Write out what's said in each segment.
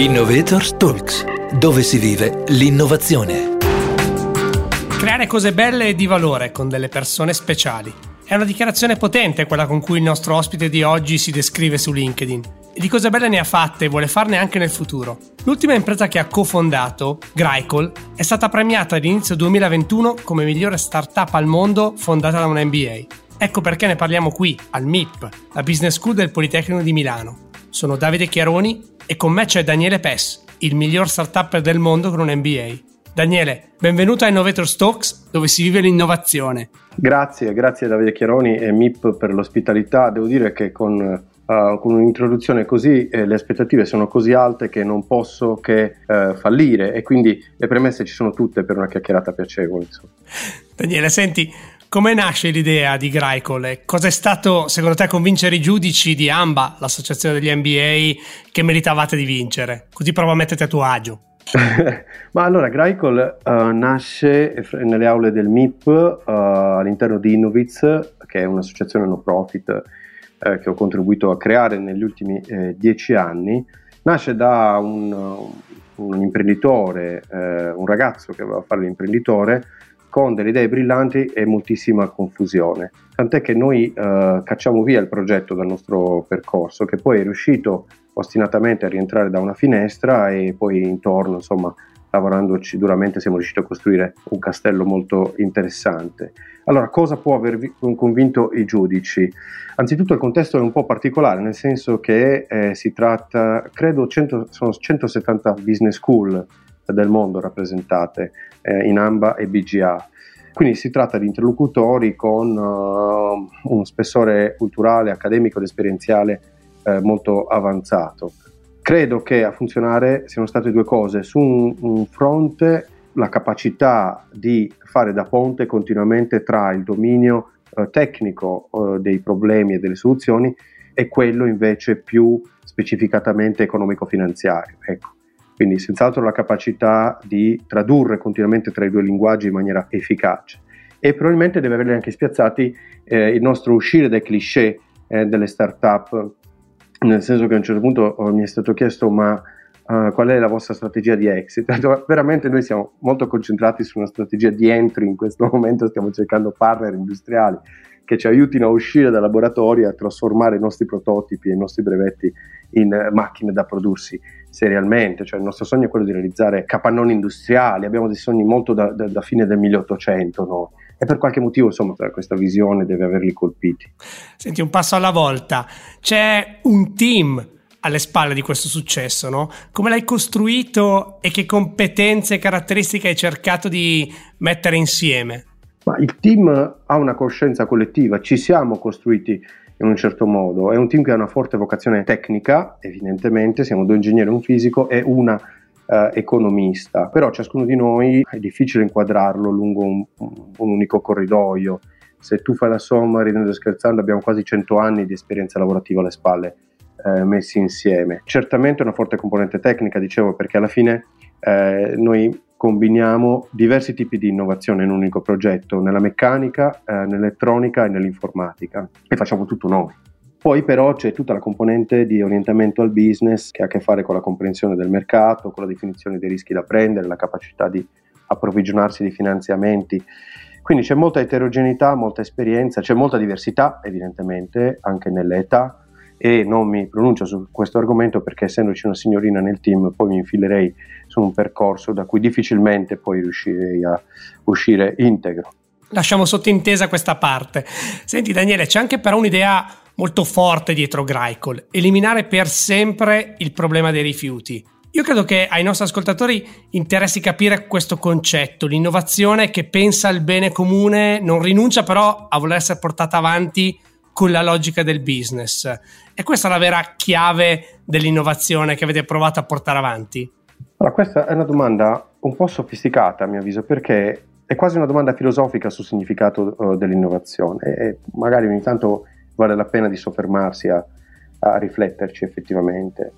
Innovators Talks, dove si vive l'innovazione. Creare cose belle e di valore con delle persone speciali. È una dichiarazione potente quella con cui il nostro ospite di oggi si descrive su LinkedIn. E di cose belle ne ha fatte e vuole farne anche nel futuro. L'ultima impresa che ha cofondato, Graicol, è stata premiata all'inizio 2021 come migliore startup al mondo fondata da un MBA. Ecco perché ne parliamo qui, al MIP, la Business School del Politecnico di Milano. Sono Davide Chiaroni e con me c'è Daniele Pess, il miglior startup del mondo con un MBA. Daniele, benvenuto a Innovator Stocks, dove si vive l'innovazione. Grazie, grazie Davide Chiaroni e MIP per l'ospitalità. Devo dire che con, uh, con un'introduzione così eh, le aspettative sono così alte che non posso che uh, fallire e quindi le premesse ci sono tutte per una chiacchierata piacevole. Insomma. Daniele, senti, come nasce l'idea di Graicol? Cosa è stato secondo te convincere i giudici di AMBA, l'associazione degli MBA, che meritavate di vincere? Così provo a metterti a tuo agio. Ma allora Graicol uh, nasce nelle aule del MIP uh, all'interno di Innoviz, che è un'associazione no profit uh, che ho contribuito a creare negli ultimi eh, dieci anni. Nasce da un, un imprenditore, un ragazzo che voleva fare l'imprenditore con delle idee brillanti e moltissima confusione. Tant'è che noi eh, cacciamo via il progetto dal nostro percorso, che poi è riuscito ostinatamente a rientrare da una finestra e poi intorno, insomma, lavorandoci duramente siamo riusciti a costruire un castello molto interessante. Allora, cosa può aver convinto i giudici? Anzitutto il contesto è un po' particolare, nel senso che eh, si tratta, credo, 100, sono 170 business school del mondo rappresentate eh, in AMBA e BGA. Quindi si tratta di interlocutori con uh, un spessore culturale, accademico ed esperienziale eh, molto avanzato. Credo che a funzionare siano state due cose. Su un, un fronte la capacità di fare da ponte continuamente tra il dominio eh, tecnico eh, dei problemi e delle soluzioni e quello invece più specificatamente economico-finanziario. Ecco. Quindi senz'altro la capacità di tradurre continuamente tra i due linguaggi in maniera efficace e probabilmente deve averli anche spiazzati eh, il nostro uscire dai cliché eh, delle start-up, nel senso che a un certo punto oh, mi è stato chiesto ma uh, qual è la vostra strategia di exit? Veramente noi siamo molto concentrati su una strategia di entry in questo momento, stiamo cercando partner industriali che ci aiutino a uscire dal laboratorio e a trasformare i nostri prototipi e i nostri brevetti in uh, macchine da prodursi serialmente, cioè il nostro sogno è quello di realizzare capannoni industriali, abbiamo dei sogni molto da, da, da fine del 1800 noi. E per qualche motivo, insomma, questa visione deve averli colpiti. Senti, un passo alla volta. C'è un team alle spalle di questo successo, no? Come l'hai costruito e che competenze e caratteristiche hai cercato di mettere insieme? Ma il team ha una coscienza collettiva, ci siamo costruiti in un certo modo. È un team che ha una forte vocazione tecnica, evidentemente, siamo due ingegneri, un fisico e una uh, economista, però ciascuno di noi è difficile inquadrarlo lungo un, un unico corridoio. Se tu fai la somma, ridendo e scherzando, abbiamo quasi 100 anni di esperienza lavorativa alle spalle eh, messi insieme. Certamente una forte componente tecnica, dicevo, perché alla fine eh, noi combiniamo diversi tipi di innovazione in un unico progetto, nella meccanica, eh, nell'elettronica e nell'informatica e facciamo tutto noi. Poi però c'è tutta la componente di orientamento al business che ha a che fare con la comprensione del mercato, con la definizione dei rischi da prendere, la capacità di approvvigionarsi di finanziamenti. Quindi c'è molta eterogeneità, molta esperienza, c'è molta diversità evidentemente anche nelle età, e non mi pronuncio su questo argomento perché essendoci una signorina nel team poi mi infilerei su un percorso da cui difficilmente poi riuscirei a uscire integro. Lasciamo sottintesa questa parte. Senti Daniele, c'è anche però un'idea molto forte dietro Graicol, eliminare per sempre il problema dei rifiuti. Io credo che ai nostri ascoltatori interessi capire questo concetto, l'innovazione che pensa al bene comune, non rinuncia però a voler essere portata avanti con la logica del business. È questa la vera chiave dell'innovazione che avete provato a portare avanti? Allora, questa è una domanda un po' sofisticata a mio avviso perché è quasi una domanda filosofica sul significato uh, dell'innovazione e magari ogni tanto vale la pena di soffermarsi a, a rifletterci effettivamente.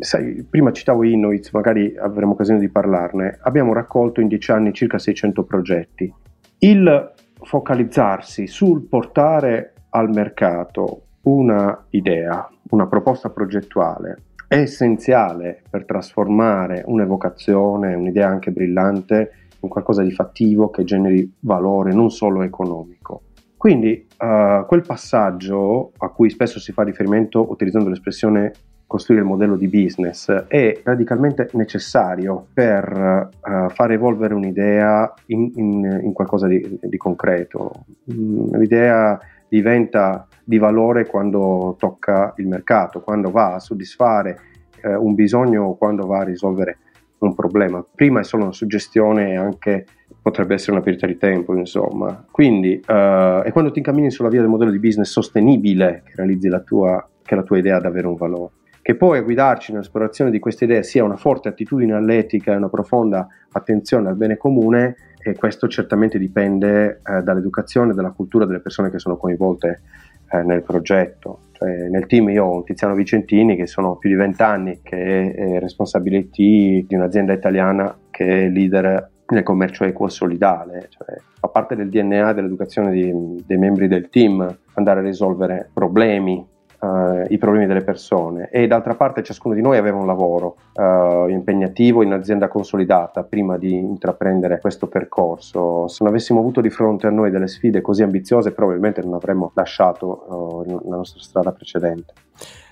Sai, prima citavo Innoiz, magari avremo occasione di parlarne. Abbiamo raccolto in dieci anni circa 600 progetti. Il focalizzarsi sul portare al mercato una idea, una proposta progettuale è essenziale per trasformare un'evocazione, un'idea anche brillante in qualcosa di fattivo che generi valore non solo economico. Quindi uh, quel passaggio a cui spesso si fa riferimento utilizzando l'espressione costruire il modello di business è radicalmente necessario per uh, far evolvere un'idea in, in, in qualcosa di, di concreto. Mm, l'idea diventa di valore quando tocca il mercato, quando va a soddisfare eh, un bisogno o quando va a risolvere un problema. Prima è solo una suggestione e anche potrebbe essere una perdita di tempo, insomma. Quindi uh, è quando ti incammini sulla via del modello di business sostenibile che realizzi la tua, che la tua idea ha davvero un valore. Che poi a guidarci nell'esplorazione di queste idee sia una forte attitudine all'etica e una profonda attenzione al bene comune, e questo certamente dipende eh, dall'educazione e dalla cultura delle persone che sono coinvolte eh, nel progetto. Cioè, nel team io ho Tiziano Vicentini che sono più di vent'anni, che è responsabile IT di un'azienda italiana che è leader nel commercio equo solidale, cioè, fa parte del DNA dell'educazione di, dei membri del team andare a risolvere problemi uh, i problemi delle persone e d'altra parte ciascuno di noi aveva un lavoro uh, impegnativo in azienda consolidata prima di intraprendere questo percorso. Se non avessimo avuto di fronte a noi delle sfide così ambiziose probabilmente non avremmo lasciato uh, la nostra strada precedente.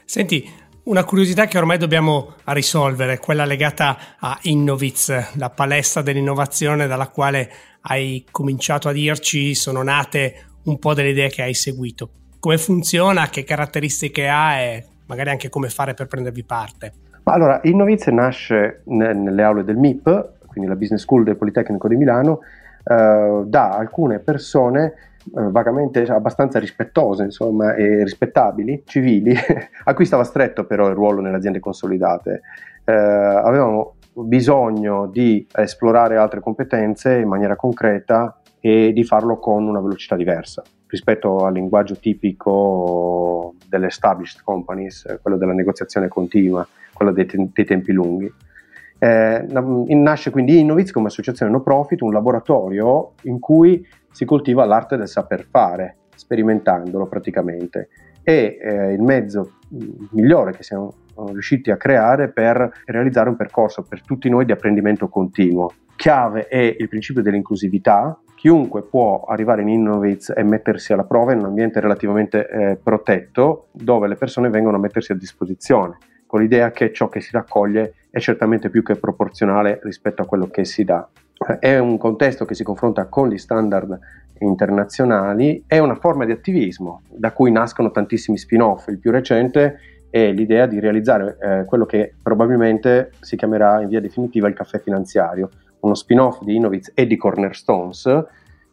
Senti, una curiosità che ormai dobbiamo risolvere, quella legata a Innoviz, la palestra dell'innovazione dalla quale hai cominciato a dirci sono nate un po' delle idee che hai seguito come funziona, che caratteristiche ha e magari anche come fare per prendervi parte. Allora, Innoviz nasce nelle aule del MIP, quindi la Business School del Politecnico di Milano, eh, da alcune persone eh, vagamente abbastanza rispettose, insomma, e rispettabili, civili, a cui stava stretto però il ruolo nelle aziende consolidate. Eh, avevano bisogno di esplorare altre competenze in maniera concreta e di farlo con una velocità diversa rispetto al linguaggio tipico delle established companies, quello della negoziazione continua, quello dei, te- dei tempi lunghi. Eh, nasce quindi Innoviz come associazione no profit, un laboratorio in cui si coltiva l'arte del saper fare, sperimentandolo praticamente. È eh, il mezzo migliore che siamo riusciti a creare per realizzare un percorso per tutti noi di apprendimento continuo. Chiave è il principio dell'inclusività, chiunque può arrivare in Innovates e mettersi alla prova in un ambiente relativamente eh, protetto dove le persone vengono a mettersi a disposizione con l'idea che ciò che si raccoglie è certamente più che proporzionale rispetto a quello che si dà. È un contesto che si confronta con gli standard internazionali, è una forma di attivismo da cui nascono tantissimi spin-off. Il più recente è l'idea di realizzare eh, quello che probabilmente si chiamerà in via definitiva il caffè finanziario, uno spin-off di Innoviz e di Cornerstones,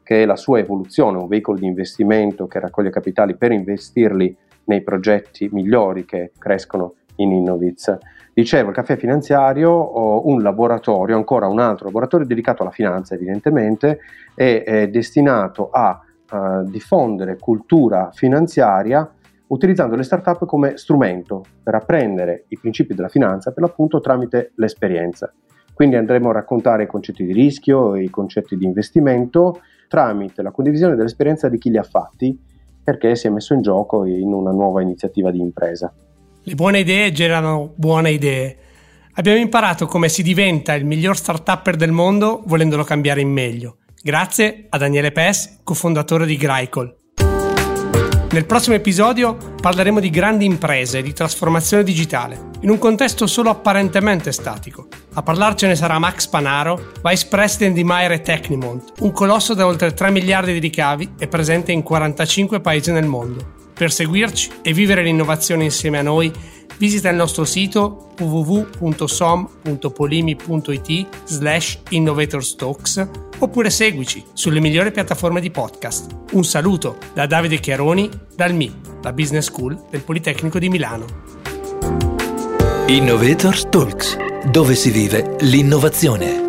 che è la sua evoluzione, un veicolo di investimento che raccoglie capitali per investirli nei progetti migliori che crescono in Innoviz. Dicevo, il caffè finanziario, un laboratorio, ancora un altro laboratorio dedicato alla finanza evidentemente, è, è destinato a, a diffondere cultura finanziaria utilizzando le start-up come strumento per apprendere i principi della finanza per l'appunto tramite l'esperienza. Quindi andremo a raccontare i concetti di rischio e i concetti di investimento tramite la condivisione dell'esperienza di chi li ha fatti perché si è messo in gioco in una nuova iniziativa di impresa. Le buone idee generano buone idee. Abbiamo imparato come si diventa il miglior start-upper del mondo volendolo cambiare in meglio. Grazie a Daniele Pes, cofondatore di Graicol. Nel prossimo episodio parleremo di grandi imprese e di trasformazione digitale, in un contesto solo apparentemente statico. A parlarcene sarà Max Panaro, Vice President di Maire Technimont, un colosso da oltre 3 miliardi di ricavi e presente in 45 paesi nel mondo. Per seguirci e vivere l'innovazione insieme a noi, visita il nostro sito www.som.polimi.it slash innovatorstalks oppure seguici sulle migliori piattaforme di podcast. Un saluto da Davide Chiaroni, dal MI, la Business School del Politecnico di Milano. Innovators Talks, dove si vive l'innovazione.